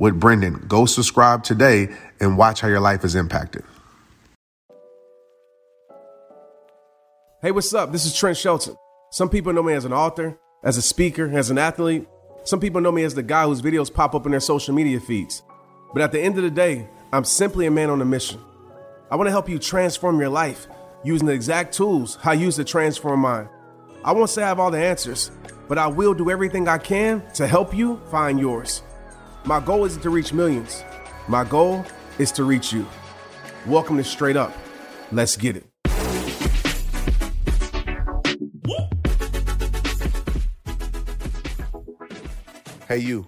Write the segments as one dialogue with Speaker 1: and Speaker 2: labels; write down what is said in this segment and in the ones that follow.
Speaker 1: with Brendon. Go subscribe today and watch how your life is impacted.
Speaker 2: Hey, what's up? This is Trent Shelton. Some people know me as an author, as a speaker, as an athlete. Some people know me as the guy whose videos pop up in their social media feeds. But at the end of the day, I'm simply a man on a mission. I want to help you transform your life using the exact tools I use to transform mine. I won't say I have all the answers, but I will do everything I can to help you find yours. My goal isn't to reach millions. My goal is to reach you. Welcome to Straight Up. Let's get it.
Speaker 1: Hey, you.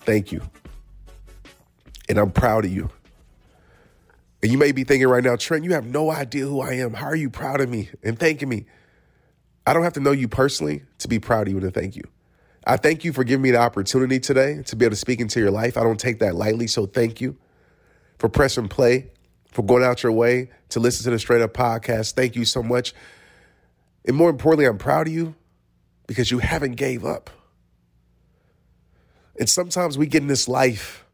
Speaker 1: Thank you. And I'm proud of you. And you may be thinking right now, Trent, you have no idea who I am. How are you proud of me and thanking me? I don't have to know you personally to be proud of you and to thank you. I thank you for giving me the opportunity today to be able to speak into your life. I don't take that lightly, so thank you for pressing play, for going out your way to listen to the Straight Up podcast. Thank you so much. And more importantly, I'm proud of you because you haven't gave up. And sometimes we get in this life,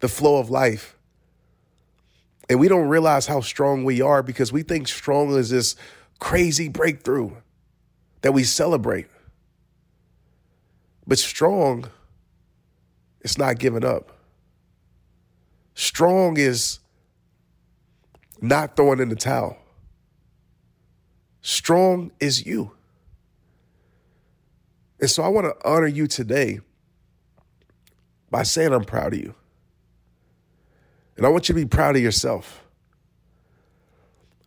Speaker 1: the flow of life, and we don't realize how strong we are because we think strong is this crazy breakthrough that we celebrate. But strong is not giving up. Strong is not throwing in the towel. Strong is you. And so I want to honor you today by saying I'm proud of you. And I want you to be proud of yourself.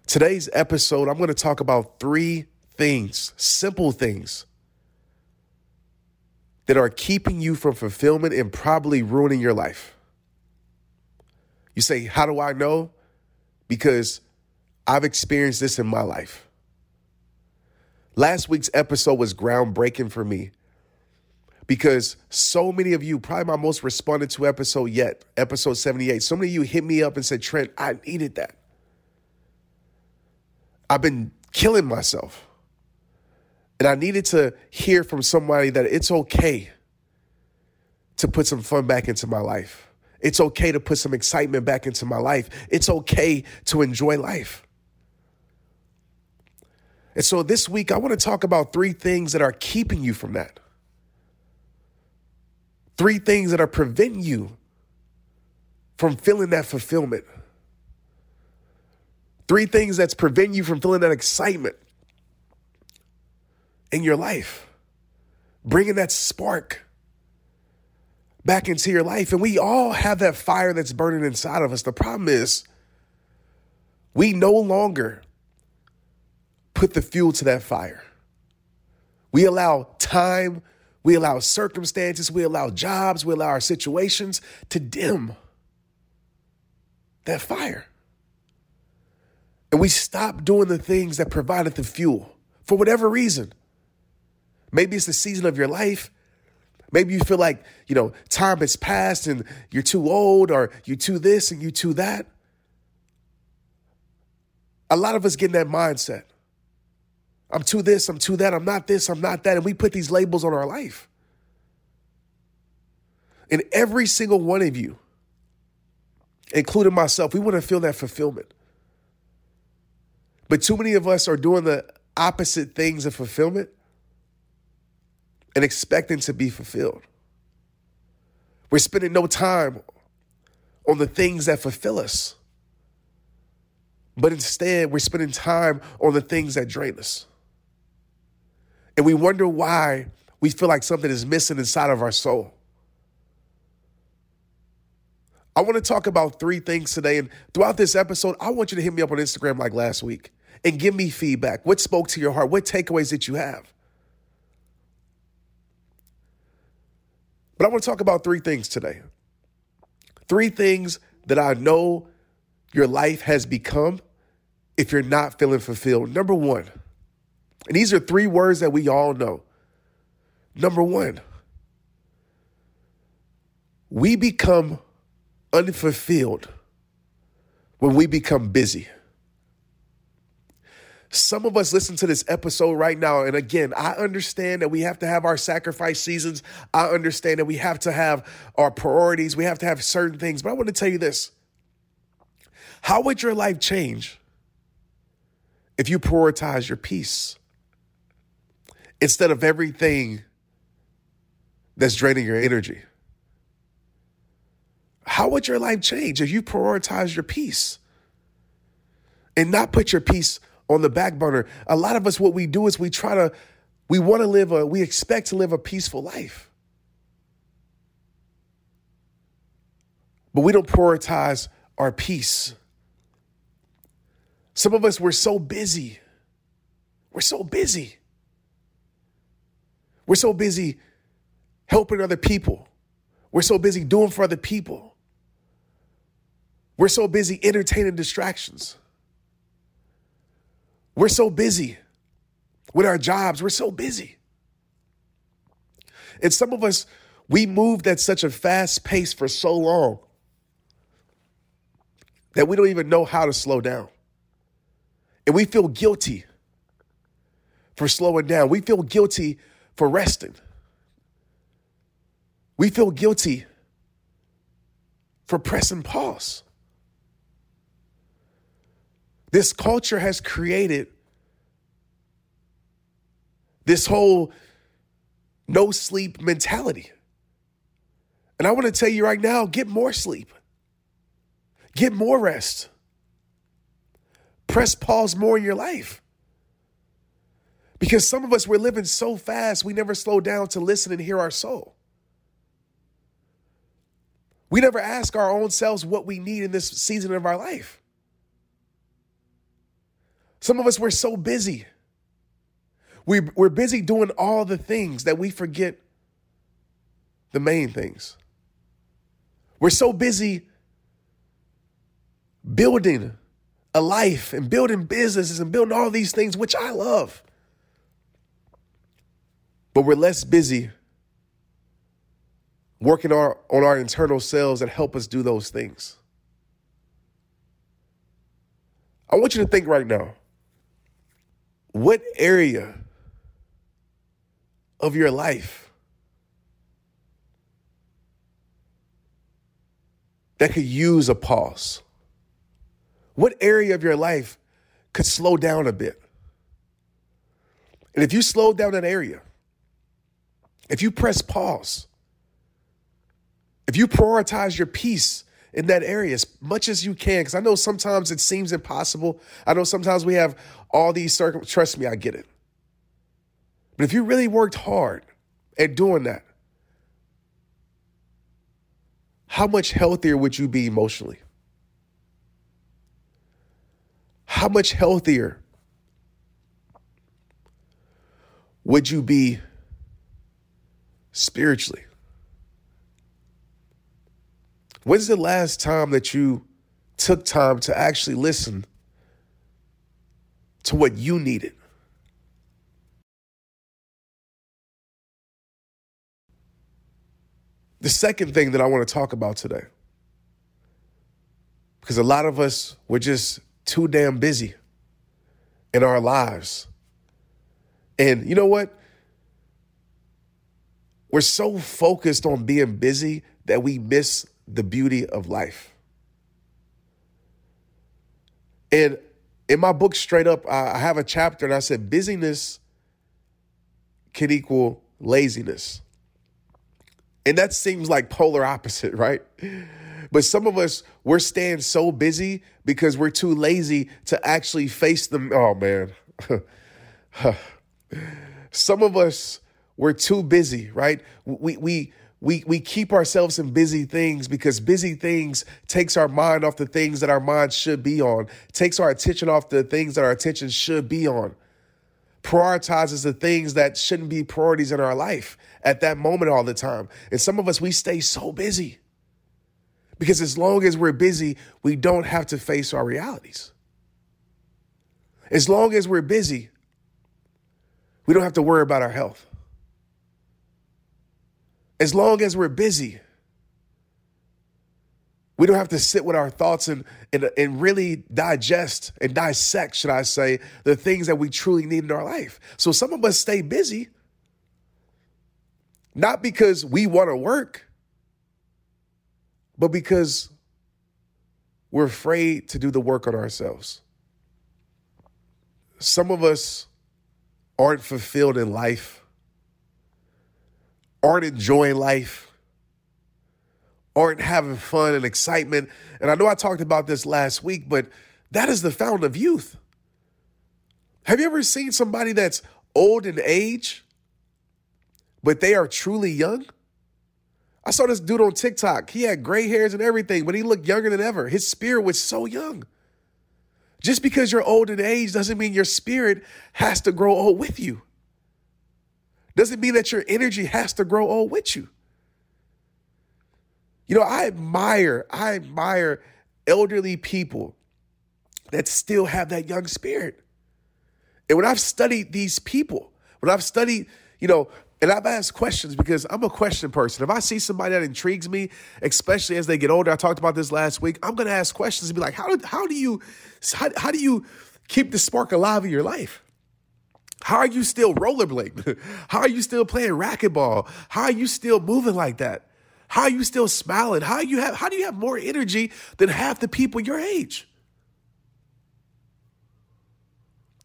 Speaker 1: Today's episode, I'm going to talk about three things, simple things that are keeping you from fulfillment and probably ruining your life. You say, How do I know? Because I've experienced this in my life. Last week's episode was groundbreaking for me because so many of you, probably my most responded to episode yet, episode 78, so many of you hit me up and said, Trent, I needed that. I've been killing myself. And I needed to hear from somebody that it's okay to put some fun back into my life. It's okay to put some excitement back into my life. It's okay to enjoy life. And so this week, I want to talk about three things that are keeping you from that. Three things that are preventing you from feeling that fulfillment. Three things that's preventing you from feeling that excitement in your life, bringing that spark back into your life. And we all have that fire that's burning inside of us. The problem is, we no longer put the fuel to that fire. We allow time, we allow circumstances, we allow jobs, we allow our situations to dim that fire. And we stop doing the things that provided the fuel for whatever reason. Maybe it's the season of your life. Maybe you feel like, you know, time has passed and you're too old or you're too this and you're too that. A lot of us get in that mindset. I'm too this, I'm too that, I'm not this, I'm not that. And we put these labels on our life. And every single one of you, including myself, we want to feel that fulfillment. But too many of us are doing the opposite things of fulfillment and expecting to be fulfilled. We're spending no time on the things that fulfill us. But instead, we're spending time on the things that drain us. And we wonder why we feel like something is missing inside of our soul. I want to talk about three things today. And throughout this episode, I want you to hit me up on Instagram like last week and give me feedback. What spoke to your heart? What takeaways did you have? But I want to talk about three things today. Three things that I know your life has become if you're not feeling fulfilled. Number one, and these are three words that we all know. Number one, we become unfulfilled when we become busy. Some of us listen to this episode right now. And again, I understand that we have to have our sacrifice seasons. I understand that we have to have our priorities. We have to have certain things. But I want to tell you this How would your life change if you prioritize your peace instead of everything that's draining your energy? How would your life change if you prioritize your peace and not put your peace on the back burner? A lot of us, what we do is we try to, we want to live a, we expect to live a peaceful life. But we don't prioritize our peace. Some of us, we're so busy. We're so busy. We're so busy helping other people. We're so busy doing for other people. We're so busy entertaining distractions. We're so busy with our jobs. We're so busy. And some of us, we moved at such a fast pace for so long that we don't even know how to slow down. And we feel guilty for slowing down. We feel guilty for resting. We feel guilty for pressing pause. This culture has created this whole no sleep mentality. And I want to tell you right now get more sleep, get more rest, press pause more in your life. Because some of us, we're living so fast, we never slow down to listen and hear our soul. We never ask our own selves what we need in this season of our life. Some of us, we're so busy. We, we're busy doing all the things that we forget the main things. We're so busy building a life and building businesses and building all these things, which I love. But we're less busy working our, on our internal selves that help us do those things. I want you to think right now what area of your life that could use a pause? What area of your life could slow down a bit? And if you slow down that area, if you press pause, if you prioritize your peace in that area as much as you can. Because I know sometimes it seems impossible. I know sometimes we have all these circum. Trust me, I get it. But if you really worked hard at doing that, how much healthier would you be emotionally? How much healthier would you be spiritually? When's the last time that you took time to actually listen to what you needed? The second thing that I want to talk about today, because a lot of us, we're just too damn busy in our lives. And you know what? We're so focused on being busy that we miss the beauty of life. And in my book, straight up, I have a chapter and I said busyness can equal laziness. And that seems like polar opposite, right? But some of us, we're staying so busy because we're too lazy to actually face them. Oh, man. some of us, we're too busy, right? We, we, we, we keep ourselves in busy things because busy things takes our mind off the things that our mind should be on, takes our attention off the things that our attention should be on, prioritizes the things that shouldn't be priorities in our life at that moment all the time. And some of us, we stay so busy because as long as we're busy, we don't have to face our realities. As long as we're busy, we don't have to worry about our health. As long as we're busy, we don't have to sit with our thoughts and, and, and really digest and dissect, should I say, the things that we truly need in our life. So some of us stay busy, not because we want to work, but because we're afraid to do the work on ourselves. Some of us aren't fulfilled in life aren't enjoying life, aren't having fun and excitement. And I know I talked about this last week, but that is the fountain of youth. Have you ever seen somebody that's old in age, but they are truly young? I saw this dude on TikTok. He had gray hairs and everything, but he looked younger than ever. His spirit was so young. Just because you're old in age doesn't mean your spirit has to grow old with you doesn't mean that your energy has to grow old with you. You know, I admire, I admire elderly people that still have that young spirit. And when I've studied these people, when I've studied, you know, and I've asked questions because I'm a question person. If I see somebody that intrigues me, especially as they get older, I talked about this last week. I'm to ask questions and be like, how do, how do you how, how do you keep the spark alive in your life? How are you still rollerblading? How are you still playing racquetball? How are you still moving like that? How are you still smiling? How you have how do you have more energy than half the people your age?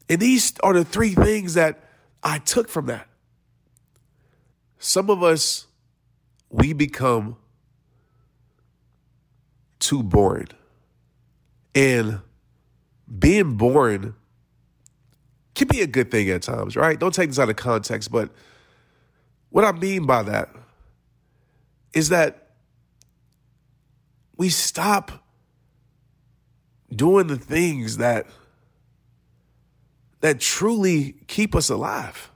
Speaker 1: And these are the three things that I took from that. Some of us we become too boring. And being boring can be a good thing at times, right? Don't take this out of context, but what I mean by that is that we stop doing the things that that truly keep us alive.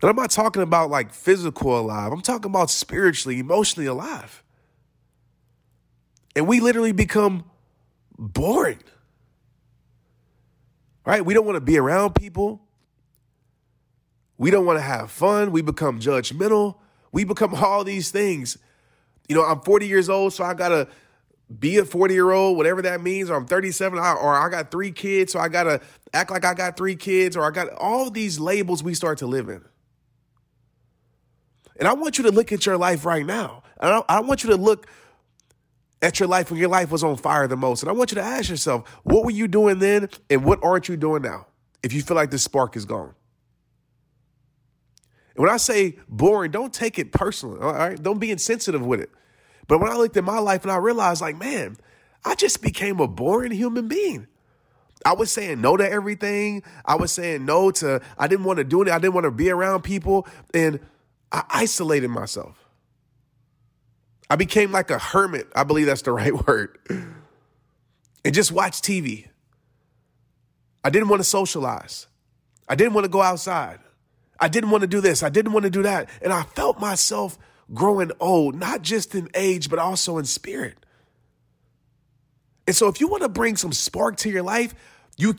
Speaker 1: And I'm not talking about like physical alive. I'm talking about spiritually, emotionally alive. And we literally become boring right? We don't want to be around people. We don't want to have fun. We become judgmental. We become all these things. You know, I'm 40 years old, so I got to be a 40 year old, whatever that means, or I'm 37, or I got three kids, so I got to act like I got three kids, or I got all these labels we start to live in. And I want you to look at your life right now. I, I want you to look at your life when your life was on fire the most. And I want you to ask yourself, what were you doing then and what aren't you doing now if you feel like the spark is gone? And when I say boring, don't take it personally, all right? Don't be insensitive with it. But when I looked at my life and I realized, like, man, I just became a boring human being. I was saying no to everything. I was saying no to, I didn't want to do it. I didn't want to be around people. And I isolated myself. I became like a hermit. I believe that's the right word. And just watch TV. I didn't want to socialize. I didn't want to go outside. I didn't want to do this. I didn't want to do that. And I felt myself growing old, not just in age, but also in spirit. And so if you want to bring some spark to your life, you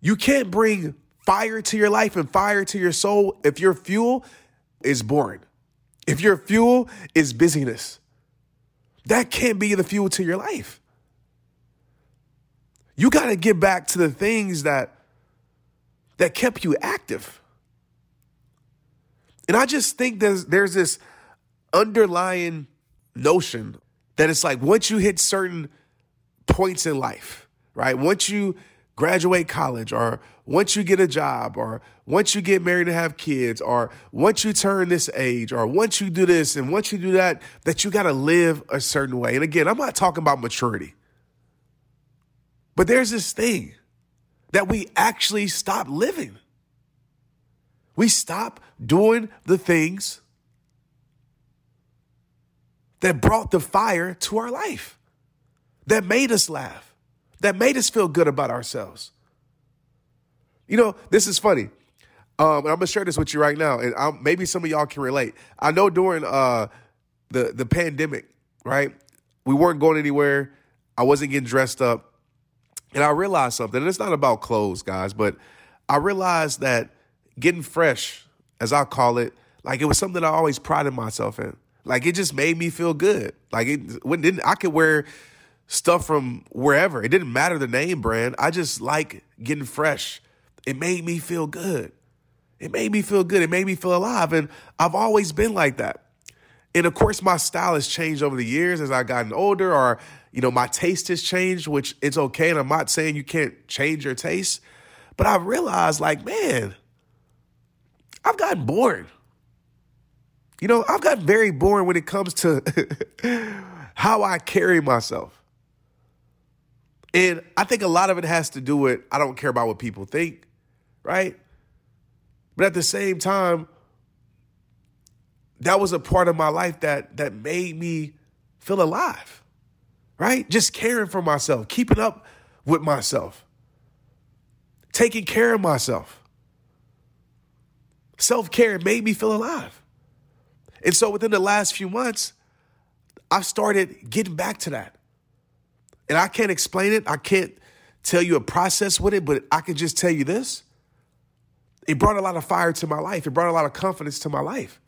Speaker 1: you can't bring fire to your life and fire to your soul if your fuel is boring. If your fuel is busyness. That can't be the fuel to your life. You got to get back to the things that that kept you active. And I just think there's there's this underlying notion that it's like once you hit certain points in life, right? Once you graduate college or once you get a job or once you get married and have kids or once you turn this age or once you do this and once you do that, that you got to live a certain way. And again, I'm not talking about maturity, but there's this thing that we actually stop living. We stop doing the things that brought the fire to our life, that made us laugh, that made us feel good about ourselves. You know, this is funny. Um, and I'm gonna share this with you right now, and I'm, maybe some of y'all can relate. I know during uh, the the pandemic, right? We weren't going anywhere. I wasn't getting dressed up, and I realized something. And it's not about clothes, guys, but I realized that getting fresh, as I call it, like it was something I always prided myself in. Like it just made me feel good. Like it when didn't I could wear stuff from wherever. It didn't matter the name brand. I just like getting fresh. It made me feel good. It made me feel good. It made me feel alive. And I've always been like that. And of course, my style has changed over the years as I've gotten older, or, you know, my taste has changed, which it's okay. And I'm not saying you can't change your taste, but I realized, like, man, I've gotten bored. You know, I've gotten very boring when it comes to how I carry myself. And I think a lot of it has to do with I don't care about what people think, right? But at the same time, that was a part of my life that that made me feel alive. Right? Just caring for myself, keeping up with myself, taking care of myself. Self-care made me feel alive. And so within the last few months, I've started getting back to that. And I can't explain it. I can't tell you a process with it, but I can just tell you this. It brought a lot of fire to my life. It brought a lot of confidence to my life.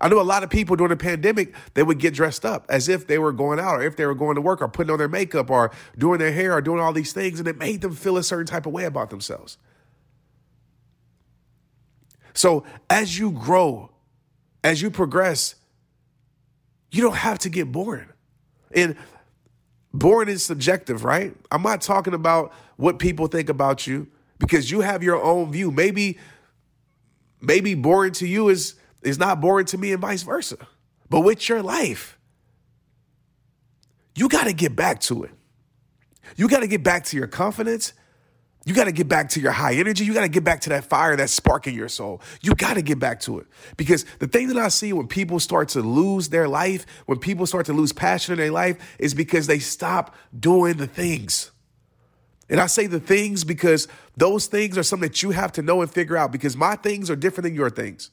Speaker 1: I knew a lot of people during the pandemic, they would get dressed up as if they were going out or if they were going to work or putting on their makeup or doing their hair or doing all these things. And it made them feel a certain type of way about themselves. So as you grow as you progress, you don't have to get bored. And boring is subjective, right? I'm not talking about what people think about you because you have your own view. Maybe maybe boring to you is is not boring to me and vice versa. But with your life, you got to get back to it. You got to get back to your confidence. You got to get back to your high energy. You got to get back to that fire, that spark in your soul. You got to get back to it. Because the thing that I see when people start to lose their life, when people start to lose passion in their life, is because they stop doing the things. And I say the things because those things are something that you have to know and figure out because my things are different than your things.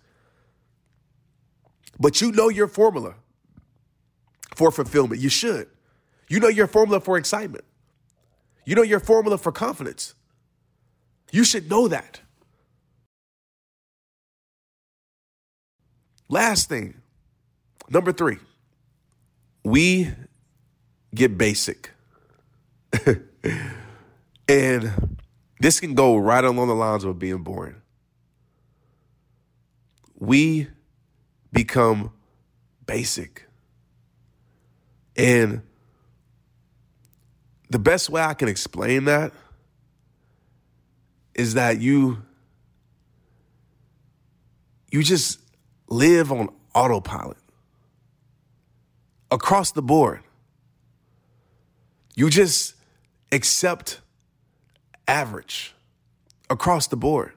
Speaker 1: But you know your formula for fulfillment. You should. You know your formula for excitement. You know your formula for confidence. You should know that. Last thing, number three, we get basic. and this can go right along the lines of being boring. We become basic. And the best way I can explain that is that you you just live on autopilot across the board. You just accept average across the board.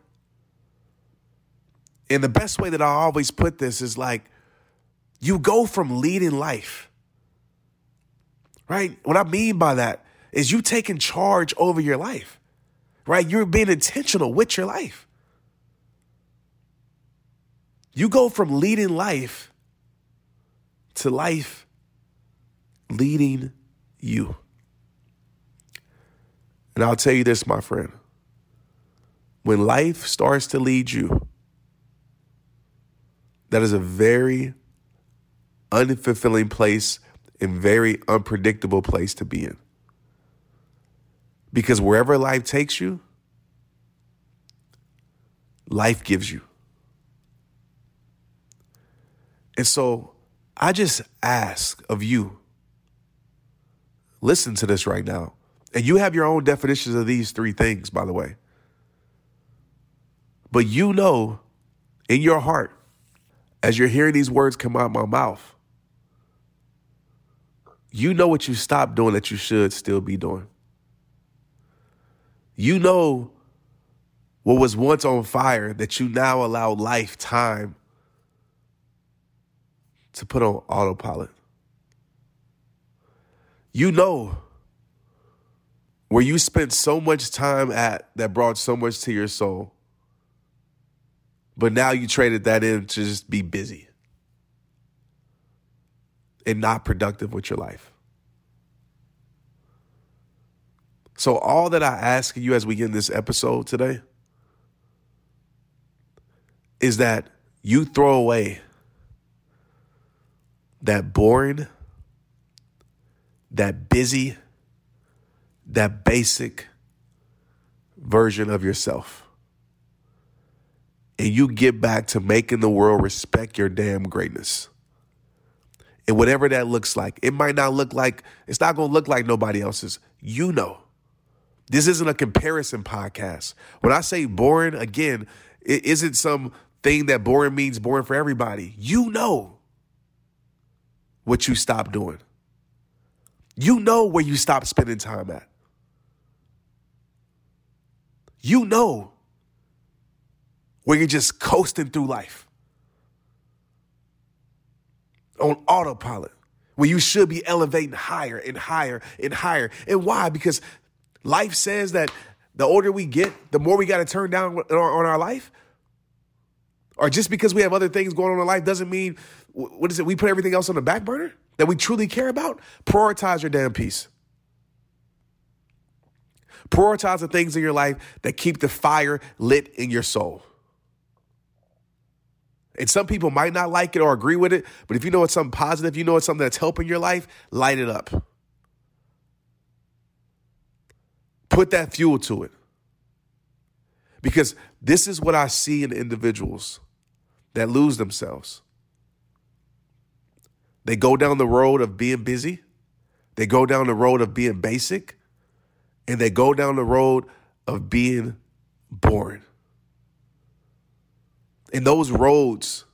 Speaker 1: And the best way that I always put this is like you go from leading life. Right? What I mean by that is you taking charge over your life right? You're being intentional with your life. You go from leading life to life leading you. And I'll tell you this, my friend. When life starts to lead you, that is a very unfulfilling place and very unpredictable place to be in. Because wherever life takes you, life gives you. And so I just ask of you, listen to this right now. And you have your own definitions of these three things, by the way. But you know in your heart, as you're hearing these words come out of my mouth, you know what you stopped doing that you should still be doing. You know what was once on fire that you now allow lifetime to put on autopilot. You know where you spent so much time at that brought so much to your soul, but now you traded that in to just be busy and not productive with your life. So, all that I ask you as we in this episode today is that you throw away that boring, that busy, that basic version of yourself. And you get back to making the world respect your damn greatness. And whatever that looks like, it might not look like, it's not going to look like nobody else's. You know. This isn't a comparison podcast. When I say boring, again, it isn't some thing that boring means boring for everybody. You know what you stop doing. You know where you stop spending time at. You know where you're just coasting through life on autopilot, where you should be elevating higher and higher and higher. And why? Because life says that the older we get, the more we got to turn down on our life. Or just because we have other things going on in life doesn't mean, what is it, we put everything else on the back burner that we truly care about? Prioritize your damn peace. Prioritize the things in your life that keep the fire lit in your soul. And some people might not like it or agree with it, but if you know it's something positive, you know it's something that's helping your life, light it up. Put that fuel to it. Because this is what I see in individuals that lose themselves. They go down the road of being busy, they go down the road of being basic, and they go down the road of being boring. And those roads,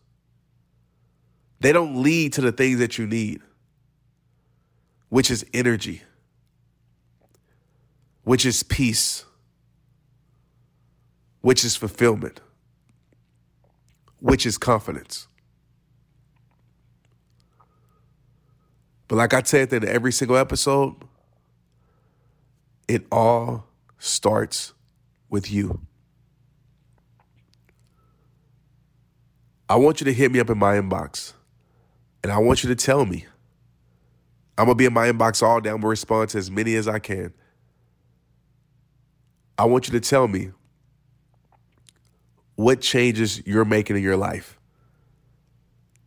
Speaker 1: they don't lead to the things that you need, which is energy, which is peace, which is fulfillment, which is confidence. But like I said in every single episode, it all starts with you. I want you to hit me up in my inbox and I want you to tell me. I'm going to be in my inbox all day. I'm going to respond to as many as I can. I want you to tell me what changes you're making in your life.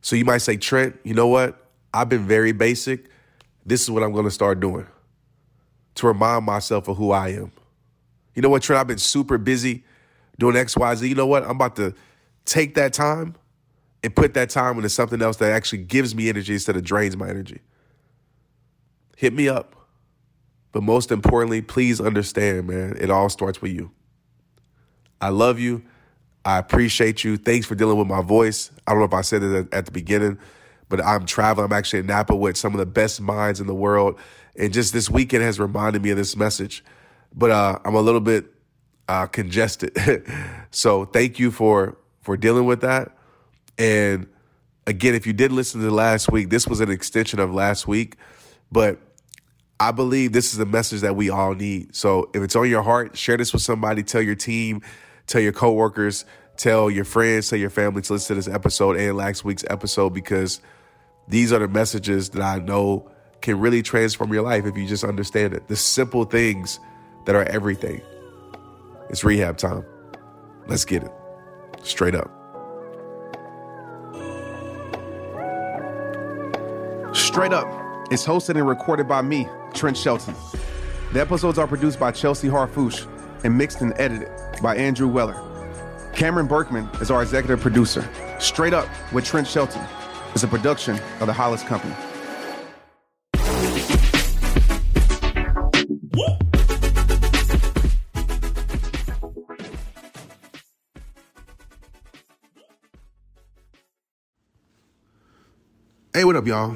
Speaker 1: So you might say, Trent, you know what? I've been very basic. This is what I'm going to start doing to remind myself of who I am. You know what, Trent? I've been super busy doing X, Y, Z. You know what? I'm about to take that time and put that time into something else that actually gives me energy instead of drains my energy. Hit me up. But most importantly, please understand, man, it all starts with you. I love you. I appreciate you. Thanks for dealing with my voice. I don't know if I said it at the beginning, but I'm traveling. I'm actually in Napa with some of the best minds in the world. And just this weekend has reminded me of this message. But uh, I'm a little bit uh, congested. so thank you for for dealing with that. And again, if you did listen to last week, this was an extension of last week, but I believe this is a message that we all need. So if it's on your heart, share this with somebody, tell your team, tell your coworkers, tell your friends, tell your family to listen to this episode and last week's episode because these are the messages that I know can really transform your life if you just understand it. The simple things that are everything. It's rehab time. Let's get it. Straight up.
Speaker 2: Straight Up it's hosted and recorded by me, Trent Shelton. The episodes are produced by Chelsea Harfouche and mixed and edited by Andrew Weller. Cameron Berkman is our executive producer. Straight Up with Trent Shelton is a production of the Hollis Company.
Speaker 1: Hey, what up, y'all?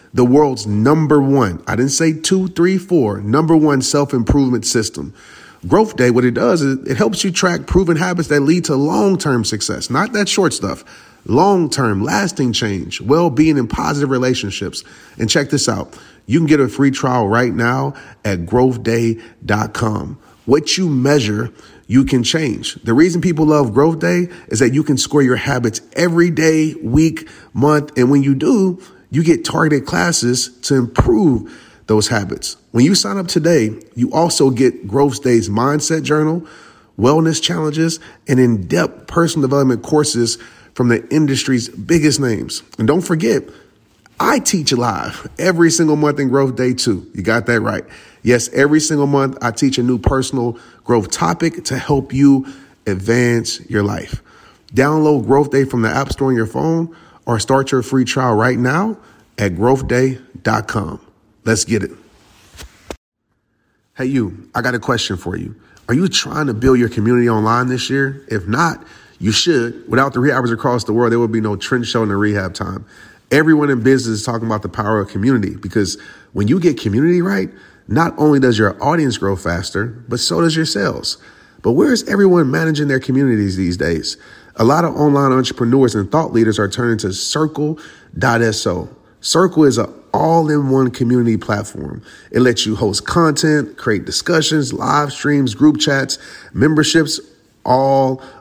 Speaker 1: the world's number one, I didn't say two, three, four, number one self improvement system. Growth Day, what it does is it helps you track proven habits that lead to long term success, not that short stuff. Long term, lasting change, well being, and positive relationships. And check this out you can get a free trial right now at growthday.com. What you measure, you can change. The reason people love Growth Day is that you can score your habits every day, week, month. And when you do, you get targeted classes to improve those habits. When you sign up today, you also get Growth Day's mindset journal, wellness challenges, and in depth personal development courses from the industry's biggest names. And don't forget, I teach live every single month in Growth Day too. You got that right. Yes, every single month I teach a new personal growth topic to help you advance your life. Download Growth Day from the App Store on your phone or start your free trial right now at growthday.com. Let's get it. Hey, you, I got a question for you. Are you trying to build your community online this year? If not, you should. Without the rehabbers across the world, there would be no Trent Shelton the rehab time. Everyone in business is talking about the power of community because when you get community right, not only does your audience grow faster, but so does your sales. But where is everyone managing their communities these days? A lot of online entrepreneurs and thought leaders are turning to Circle.so. Circle is an all in one community platform. It lets you host content, create discussions, live streams, group chats, memberships, all